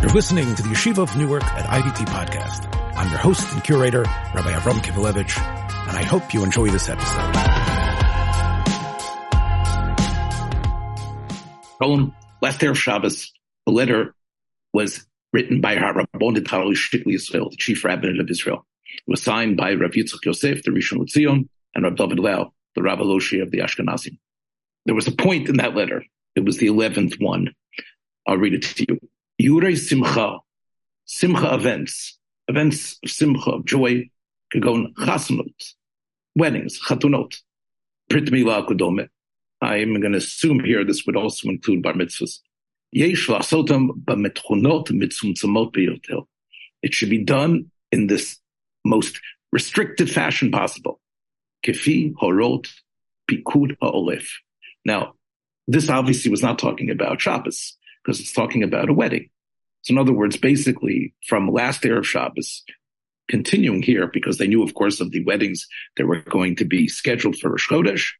You're listening to the Yeshiva of Newark at IDT podcast. I'm your host and curator, Rabbi Avram Kivelevitz, and I hope you enjoy this episode. Roland, last day of Shabbos, the letter was written by Rabbi Yitzchak Shikli Israel, the chief rabbi of Israel. It was signed by Rav Yitzchak Yosef, the Rishon LeZion, and Rav David Lau, the Rav Eloshi of the Ashkenazim. There was a point in that letter. It was the 11th one. I'll read it to you. Yurei Simcha, Simcha events, events of Simcha, of joy, could go on weddings, chatunot, brit milah kudome. I am going to assume here this would also include bar mitzvahs. Yesh lasotam b'metchunot mitzumtzamot biyotel. It should be done in this most restricted fashion possible. Kefi horot pikud ha'oref. Now, this obviously was not talking about Shabbos because it's talking about a wedding. So in other words, basically from last Erev Shabbos, continuing here because they knew, of course, of the weddings that were going to be scheduled for Rosh Chodesh.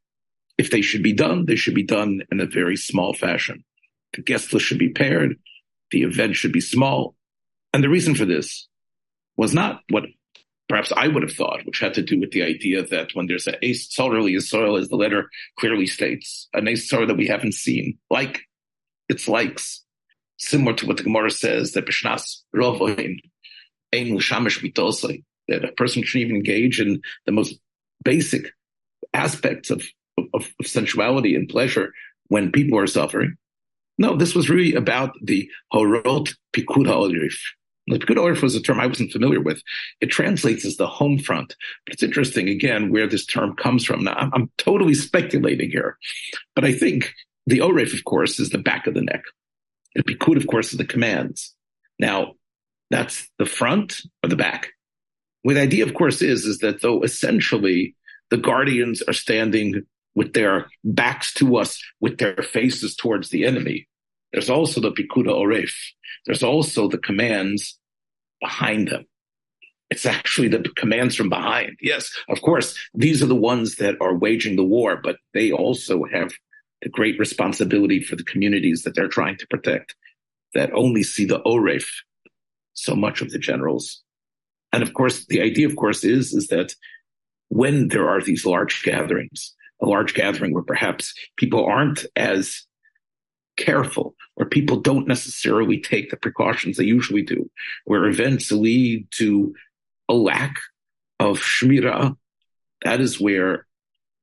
If they should be done, they should be done in a very small fashion. The guest list should be paired. The event should be small. And the reason for this was not what perhaps I would have thought, which had to do with the idea that when there's an ace solarly soil, as the letter clearly states, an ace soil that we haven't seen, like its likes, similar to what the Gemara says that Bishnas Rovoin, Ein Shamish Mitosai, that a person shouldn't even engage in the most basic aspects of, of, of sensuality and pleasure when people are suffering. No, this was really about the Horot Pikud HaOrif. The Pikud HaOrif was a term I wasn't familiar with. It translates as the home front. But it's interesting, again, where this term comes from. Now, I'm, I'm totally speculating here, but I think the Orif, of course, is the back of the neck. The Pikud, of course, is the commands. Now, that's the front or the back. What the idea, of course, is, is that though essentially the guardians are standing with their backs to us, with their faces towards the enemy, there's also the Pikuda Oref. There's also the commands behind them. It's actually the commands from behind. Yes, of course, these are the ones that are waging the war, but they also have the great responsibility for the communities that they're trying to protect that only see the Oref so much of the generals. And of course, the idea, of course, is, is that when there are these large gatherings, a large gathering where perhaps people aren't as careful, where people don't necessarily take the precautions they usually do, where events lead to a lack of shmira, that is where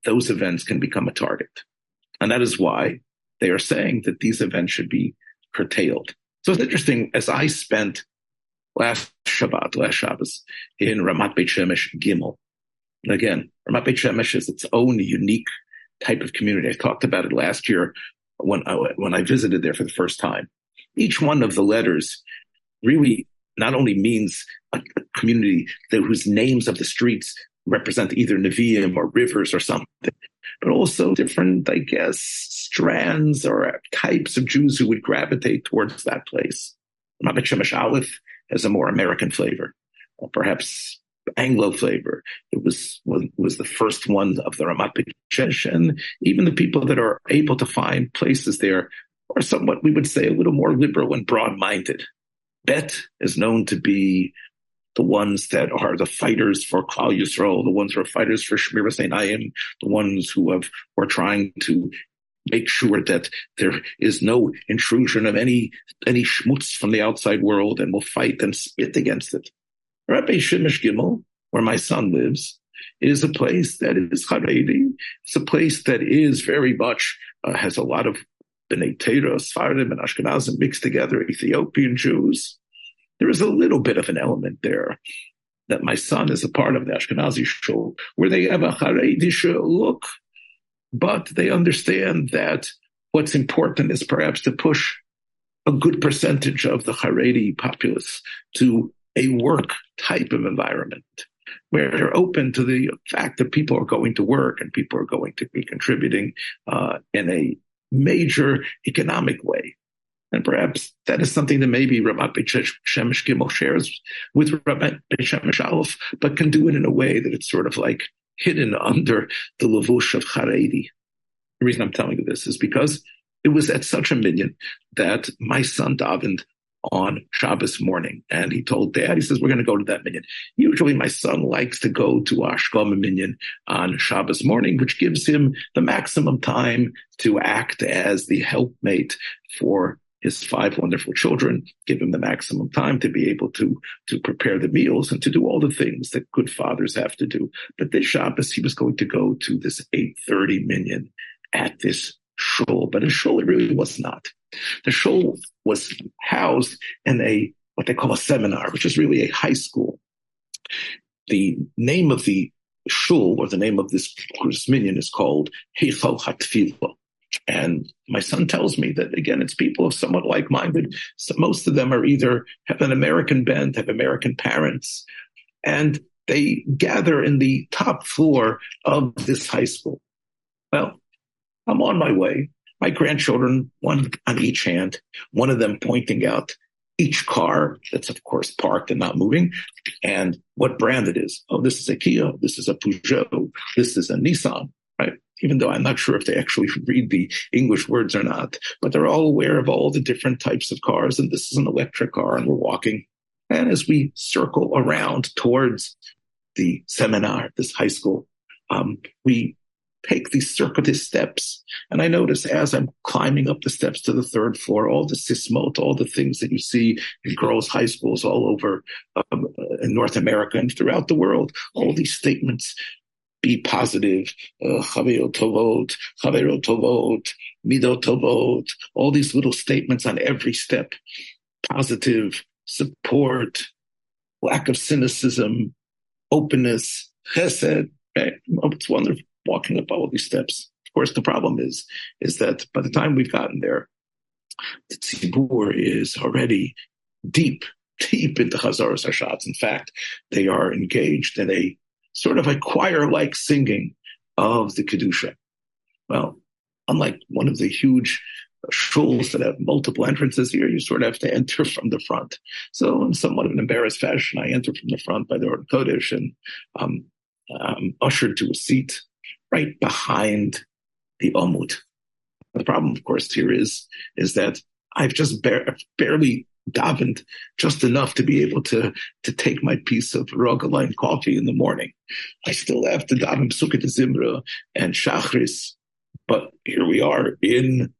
those events can become a target. And that is why they are saying that these events should be curtailed. So it's interesting, as I spent last Shabbat, last Shabbos, in Ramat Beit Shemesh Gimel. And again, Ramat Beit Shemesh is its own unique type of community. I talked about it last year when I, when I visited there for the first time. Each one of the letters really not only means a, a community that, whose names of the streets represent either Nevi'im or rivers or something, but also different, I guess, strands or types of Jews who would gravitate towards that place. Ramat Shemesh Aleph has a more American flavor, or perhaps Anglo flavor. It was was the first one of the Ramat Shemesh, and even the people that are able to find places there are somewhat, we would say, a little more liberal and broad-minded. Bet is known to be the ones that are the fighters for Klal Yisrael, the ones who are fighters for Shmiras Einayim, the ones who have are trying to make sure that there is no intrusion of any any schmutz from the outside world, and will fight and spit against it. Rabbi Shemesh Gimel, where my son lives, is a place that is Haredi. It's a place that is very much uh, has a lot of Bnei Torah, Sfardim, and Ashkenazim mixed together, Ethiopian Jews there is a little bit of an element there that my son is a part of the Ashkenazi shul, where they have a Haredish look, but they understand that what's important is perhaps to push a good percentage of the Haredi populace to a work type of environment where they're open to the fact that people are going to work and people are going to be contributing uh, in a major economic way. And perhaps that is something that maybe Rabbi Shemesh Gimel shares with Rabbi Shemesh Aleph, but can do it in a way that it's sort of like hidden under the lavush of Haredi. The reason I'm telling you this is because it was at such a minyan that my son davened on Shabbos morning. And he told dad, he says, we're going to go to that minyan. Usually my son likes to go to Hashkama minyan on Shabbos morning, which gives him the maximum time to act as the helpmate for his five wonderful children, give him the maximum time to be able to, to prepare the meals and to do all the things that good fathers have to do. But this Shabbos, he was going to go to this 8.30 minyan at this shul, but a shul it really was not. The shul was housed in a what they call a seminar, which is really a high school. The name of the shul or the name of this, this minyan is called Heichal Hatfilah. And my son tells me that again, it's people of somewhat like-minded. So most of them are either have an American bent, have American parents, and they gather in the top floor of this high school. Well, I'm on my way. My grandchildren, one on each hand, one of them pointing out each car that's of course parked and not moving and what brand it is. Oh, this is a Kia. This is a Peugeot. This is a Nissan, right? Even though I'm not sure if they actually read the English words or not, but they're all aware of all the different types of cars. And this is an electric car and we're walking. And as we circle around towards the seminar, this high school, um, we take these circuitous steps. And I notice as I'm climbing up the steps to the third floor, all the sismot, all the things that you see in girls' high schools all over um, in North America and throughout the world, all these statements. Be positive, uh, tovot, tovot, mido tovot, all these little statements on every step. Positive, support, lack of cynicism, openness, chesed. Right? It's wonderful walking up all these steps. Of course, the problem is, is that by the time we've gotten there, the tzibur is already deep, deep into Chazaras Hashatz. In fact, they are engaged in a sort of a choir-like singing of the Kedusha. Well, unlike one of the huge shuls that have multiple entrances here, you sort of have to enter from the front. So in somewhat of an embarrassed fashion, I enter from the front by the Aron Kodesh and um, um, ushered to a seat right behind the Omud. The problem, of course, here is, is that I've just bar- barely davened just enough to be able to, to take my piece of rogaline coffee in the morning. I still have to daven Sukkot Zimra and Shachris, but here we are in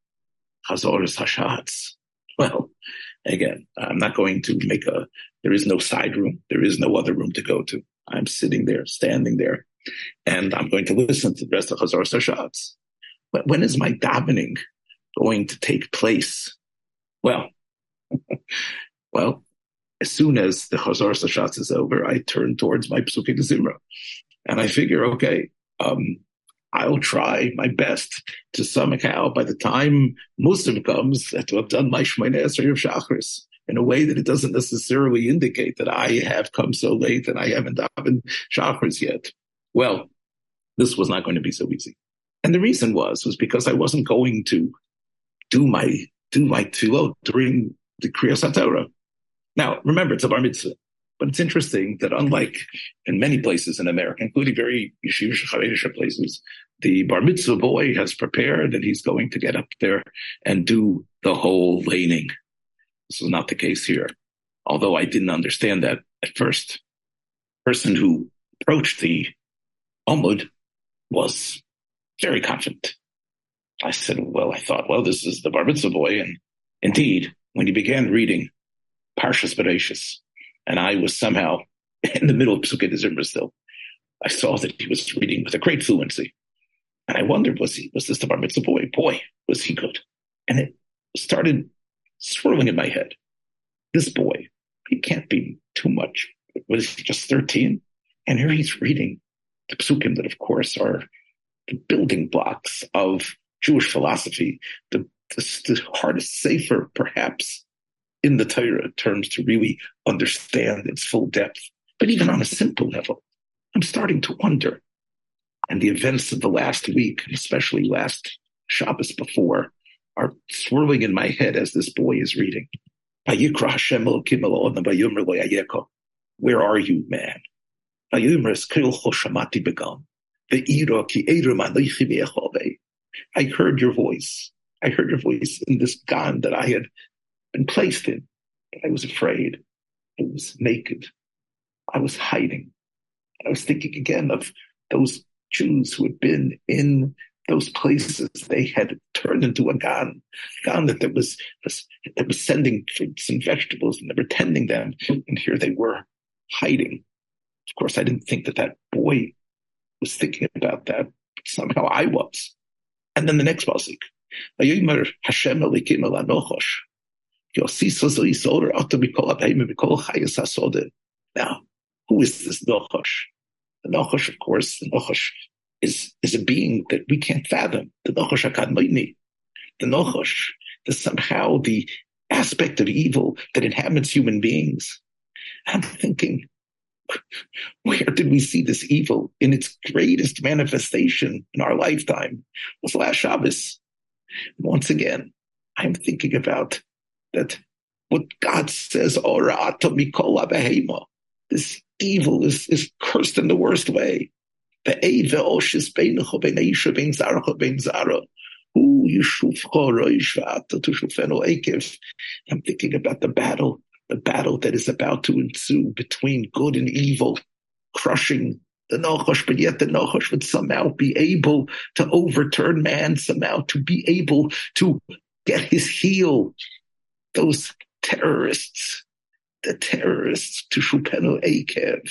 Chazaras Hashatz. Well, again, I'm not going to make a, there is no side room. There is no other room to go to. I'm sitting there, standing there, and I'm going to listen to the rest of Chazaras Hashatz. But when is my davening going to take place? Well, well, as soon as the Chazaras Hashatz is over, I turn towards my Psuke Zimra. And I figure, okay, um, I'll try my best to somehow, by the time Muslim comes, to have done my Shemona Esrei of Shachris in a way that it doesn't necessarily indicate that I have come so late and I haven't done Shachris yet. Well, this was not going to be so easy. And the reason was, was because I wasn't going to do my, do my tefillot during the Kriyas HaTorah. Now, remember, it's a bar mitzvah. But it's interesting that unlike in many places in America, including very yeshivish Haredish places, the bar mitzvah boy has prepared and he's going to get up there and do the whole laning. This was not the case here. Although I didn't understand that at first. The person who approached the Omud was very confident. I said, well, I thought, well, this is the Bar Mitzvah boy. And indeed, when he began reading Parshas Bereshis, and I was somehow in the middle of Pesukei Zimra still, I saw that he was reading with a great fluency. And I wondered, was he, was this the Bar Mitzvah boy? Boy, was he good. And it started swirling in my head. This boy, he can't be too much. Was he just 13? And here he's reading the psukim that, of course, are the building blocks of Jewish philosophy, the, the, the hardest sefer, perhaps, in the Torah terms to really understand its full depth. But even on a simple level, I'm starting to wonder. And the events of the last week, especially last Shabbos before, are swirling in my head as this boy is reading. Where are you, man? I heard your voice. I heard your voice in this gan that I had been placed in. I was afraid. I was naked. I was hiding. I was thinking again of those Jews who had been in those places. They had turned into a gan, gan that was, was that was sending fruits and vegetables and they were tending them, and here they were hiding. Of course, I didn't think that that boy was thinking about that. Somehow I was. And then the next pasuk, Hashem Elikim Elanochosh. Now, who is this Nochosh? The Nochosh, of course, the Nochosh is, is a being that we can't fathom. The Nochosh Akadmaini. The Nochosh, the somehow the aspect of evil that inhabits human beings. I'm thinking, where did we see this evil in its greatest manifestation in our lifetime? It was last Shabbos. Once again, I'm thinking about that what God says, this evil is, is cursed in the worst way. I'm thinking about the battle the battle that is about to ensue between good and evil, crushing the Nachash, but yet the Nachash would somehow be able to overturn man, somehow to be able to get his heel. Those terrorists, the terrorists to Shupenu Akev.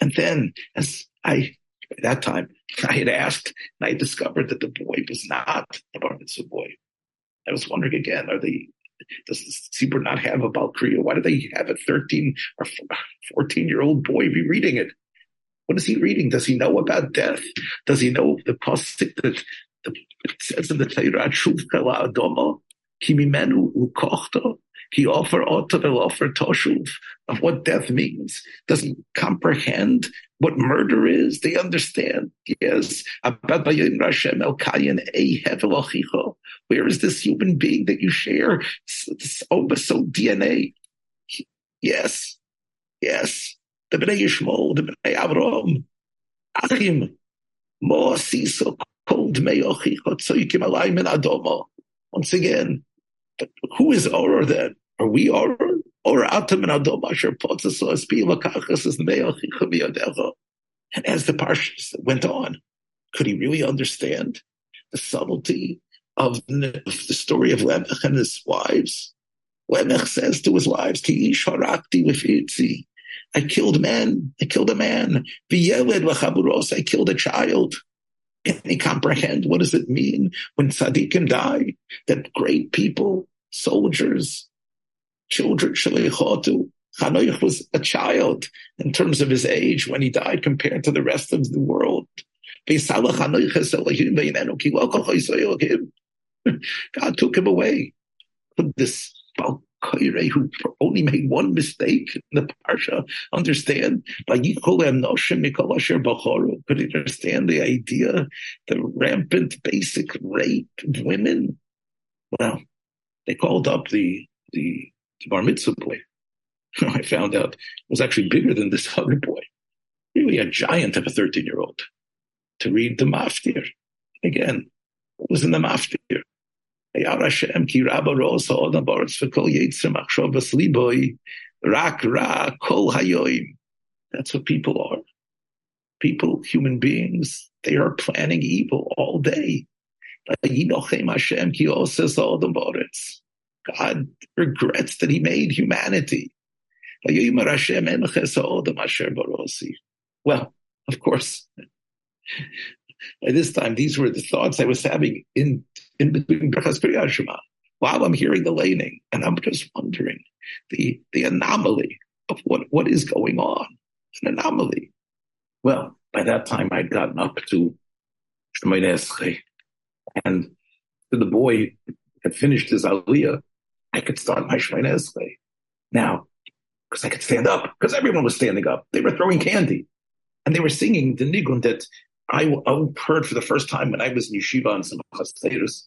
And then, as I, at that time, I had asked, and I discovered that the boy was not a bar mitzvah boy. I was wondering again, are they does the Tzibur not have a Balkriya? Why do they have a 13 or 14 year old boy be reading it? What is he reading? Does he know about death? Does he know the pasuk that the, it says in the Torah, "Shuv kala adoma, kimimenu ukochto"? He offer otter, offer toshuv of what death means. Does he comprehend what murder is? They understand. Yes. Where is this human being that you share this so DNA? Yes. Yes. The Bnei Yishmol, the Bnei Avram, Achim, Mo Siso, Kol Dmei Ochicho, Tzoyikim Alayim and Adoma. Once again, who is Oror then? Are we Oror? Or Atam and Adoma Asher Potzes Pi Lakachas is Dmei Ochicho Biyadecha. And as the Parshas went on, could he really understand the subtlety of the, of the story of Lemech and his wives? Lemech says to his wives, Ti'ish harakti v'fitzi. I killed men. I killed a man. I killed a child. Can he comprehend what does it mean when tzaddikim die? That great people, soldiers, children, shalichotu, Hanoich was a child in terms of his age when he died compared to the rest of the world. God took him away. From this Balkaire who only made one mistake in the parsha understand like could understand the idea the rampant basic rape of women well they called up the the, the bar mitzvah boy I found out was actually bigger than this other boy. Really a giant of a 13 year old to read the maftir. Again, what was in the maftir? Rak ra kol hayoim. That's what people are. People, human beings, they are planning evil all day. God regrets that he made humanity. Well, of course, by this time, these were the thoughts I was having in, in between Brachas Kriyat while I'm hearing the laning, and I'm just wondering the, the anomaly of what, what is going on. It's an anomaly. Well, by that time, I'd gotten up to Shemayne and the boy had finished his aliyah, I could start my Shemayne Now, because I could stand up, because everyone was standing up. They were throwing candy. And they were singing the nigun that I, I heard for the first time when I was in yeshiva on some chasayrus,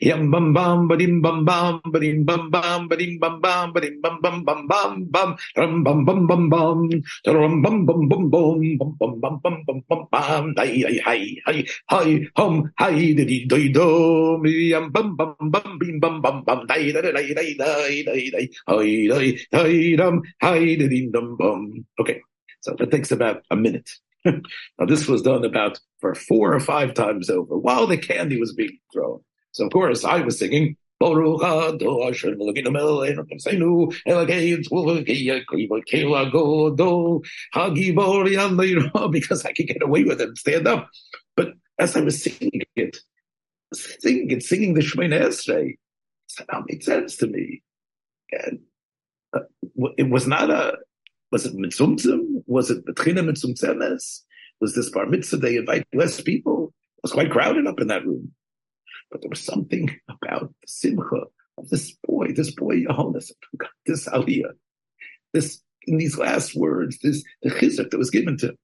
yam bam bam badim bam bam badim bam bam badim bam bam badim bam bam bam bam bam ram bam bam bam bam ram bam bam bam bam bam bam bam bam bam bam bam hi hi hi hi hum hi di do do bam bum bum bum bim bum bum bum dai dai dai dai dai dai dai hi dai hi dum hi dum dum bum. Okay, so that takes about a minute. now this was done about for four or five times over while the candy was being thrown. So of course I was singing. Because I could get away with it, stand up. But as I was singing it, singing and singing the Shemona Esrei somehow made sense to me. And uh, it was not a, was it mitzumtzum? Was it betchina mitzumtzemes? Was this bar mitzvah? They invite less people. It was quite crowded up in that room. But there was something about the simcha of this boy, this boy Yehonas, who got this aliyah, this, in these last words, this, the chizuk that was given to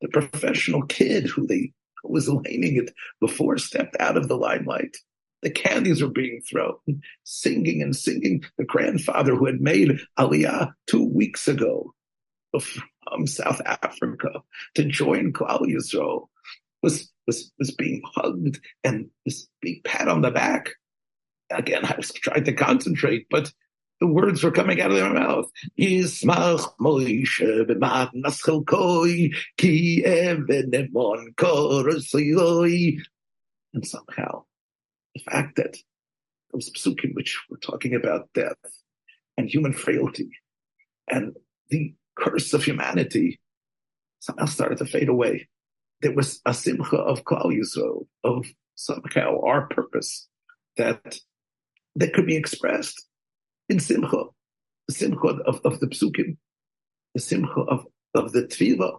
the professional kid who they who was laning it before stepped out of the limelight. The candies were being thrown, singing and singing. The grandfather who had made Aliyah two weeks ago from South Africa to join Klal Yisrael was, was, was being hugged and this big pat on the back. Again, I was trying to concentrate, but the words were coming out of their mouth. Yismach Moshe b'matnas chelkoi ki evenemon korosoi. And somehow, the fact that those psukim which were talking about death and human frailty and the curse of humanity somehow started to fade away. There was a simcha of Klal Yisrael, of somehow our purpose that that could be expressed in Simcha, the Simcha of, of the Psukim, the Simcha of, of the Tefillah.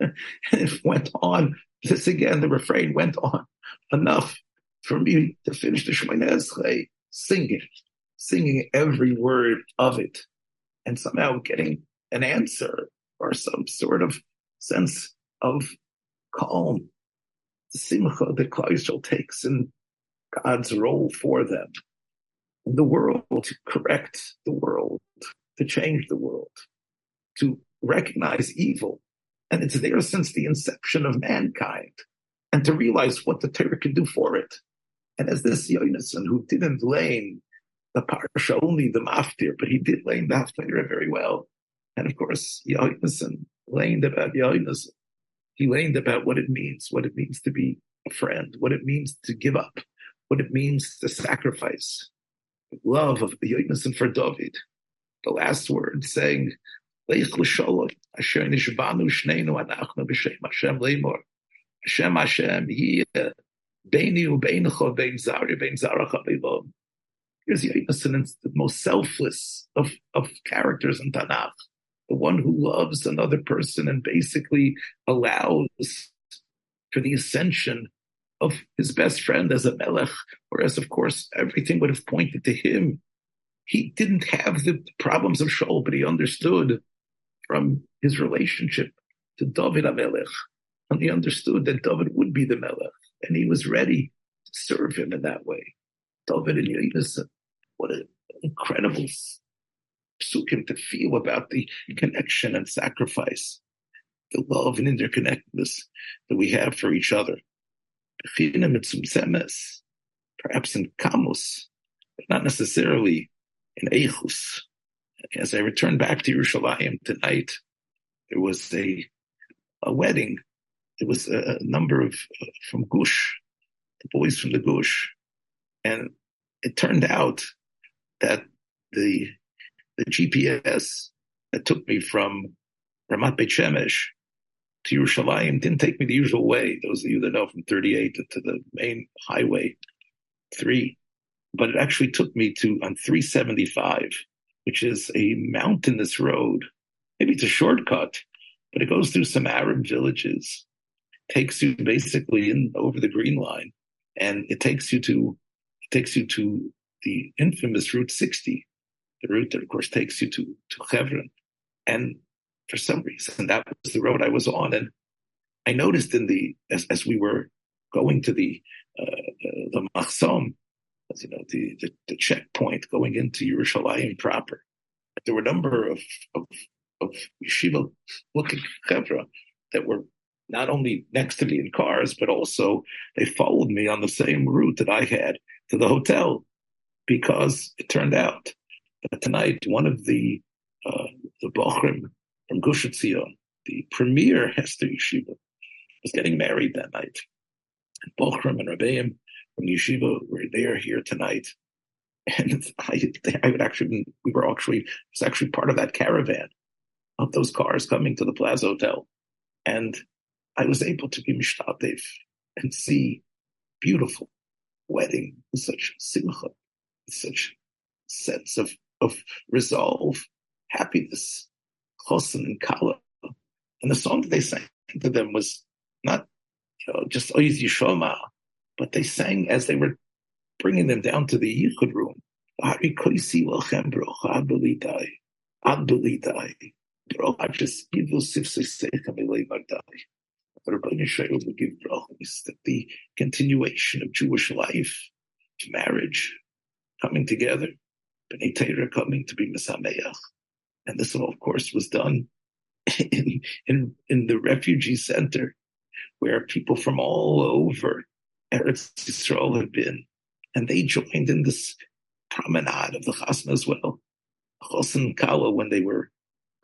and it went on. This again, the refrain went on enough for me to finish the Shemona Esrei, singing, singing every word of it, and somehow getting an answer or some sort of sense of calm. The simcha that Klal takes in God's role for them in the world, to correct the world, to change the world, to recognize evil. And it's there since the inception of mankind and to realize what the Torah can do for it. And as this Yonason, who didn't lane the Parsha, only the Maftir, but he did lane the Haftarah very well. And of course, Yonason laned about Yonason. He laned about what it means, what it means to be a friend, what it means to give up, what it means to sacrifice, love of the Yonason for David. The last word saying, asher nishbanu shneinu anachnu b'shem Hashem leimor. Hashem Hashem, yeh, beini u'beinecho, bein zari, bein zaracha beilom. Here's Yonason, the most selfless of, of characters in Tanakh. The one who loves another person and basically allows for the ascension of his best friend as a melech, whereas of course everything would have pointed to him. He didn't have the problems of Shaul, but he understood from his relationship to David Amelech, and he understood that David would be the melech, and he was ready to serve him in that way. David and Yonason, what an incredible psukim to feel about the connection and sacrifice, the love and interconnectedness that we have for each other perhaps in Kamus, but not necessarily in Eichus. As I returned back to Yerushalayim tonight, there was a a wedding. There was a, number of uh, from Gush, the boys from the Gush, and it turned out that the the GPS that took me from Ramat Beit Shemesh to Yerushalayim didn't take me the usual way. Those of you that know from 38 to, to the main highway, three, but it actually took me to on 375, which is a mountainous road. Maybe it's a shortcut, but it goes through some Arab villages. takes you basically in over the green line, and it takes you to it takes you to the infamous Route 60, the route that of course takes you to to Hebron, and for some reason that was the road I was on, and I noticed in the as as we were going to the uh, uh, the Machsom, as you know, the, the, the checkpoint going into Yerushalayim proper. There were a number of of, of yeshiva looking chevra that were not only next to me in cars, but also they followed me on the same route that I had to the hotel, because it turned out that tonight one of the uh, the Bochrim from Gush Etzion, the premier Hesder Yeshiva, was getting married that night. And Bochrim and Rabbeim from Yeshiva were there here tonight. And I, I would actually, we were actually, it was actually part of that caravan of those cars coming to the Plaza Hotel. And I was able to be mishtatev and see beautiful wedding with such simcha, such sense of, of resolve, happiness, chosen and kala. And the song that they sang to them was not, you know, just oh, Oiz Yishoma, but they sang as they were bringing them down to the yichud room. that the continuation of Jewish life, marriage, coming together, B'nai Torah coming to be Mesameach. And this, of course, was done in, in, in the refugee center where people from all over Eretz Yisrael had been. And they joined in this promenade of the Chasna as well. Chosin Kala, when they were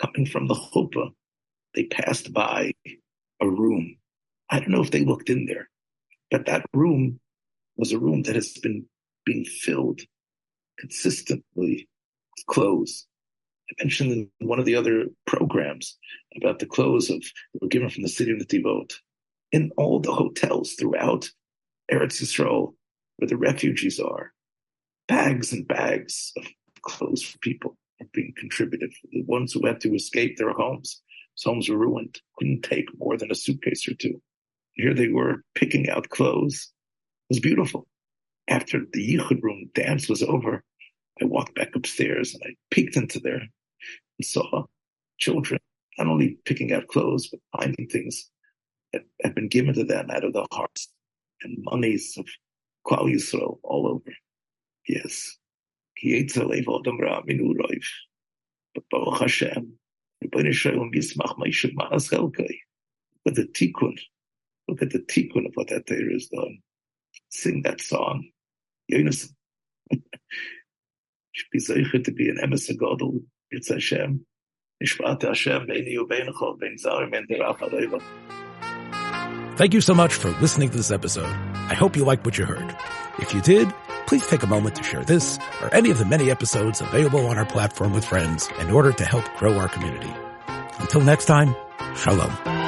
coming from the chuppah, they passed by a room. I don't know if they looked in there, but that room was a room that has been being filled consistently clothes. I mentioned in one of the other programs about the clothes of that were given from the city of Netivot. In all the hotels throughout Eretz Yisrael, where the refugees are, bags and bags of clothes for people are being contributed. For the ones who had to escape their homes, homes were ruined, couldn't take more than a suitcase or two. Here they were picking out clothes. It was beautiful. After the Yichud room dance was over, I walked back upstairs and I peeked into there and saw children not only picking out clothes, but finding things that had been given to them out of their hearts and monies of Klal Yisrael all over. Yes. But Baruch Hashem, Helkai. But the tikkun, look at the tikkun of what that Torah is done. Sing that song. should be to be an. It's Hashem. Hashem beini bein zarim derach Thank you so much for listening to this episode. I hope you liked what you heard. If you did, please take a moment to share this or any of the many episodes available on our platform with friends in order to help grow our community. Until next time, shalom.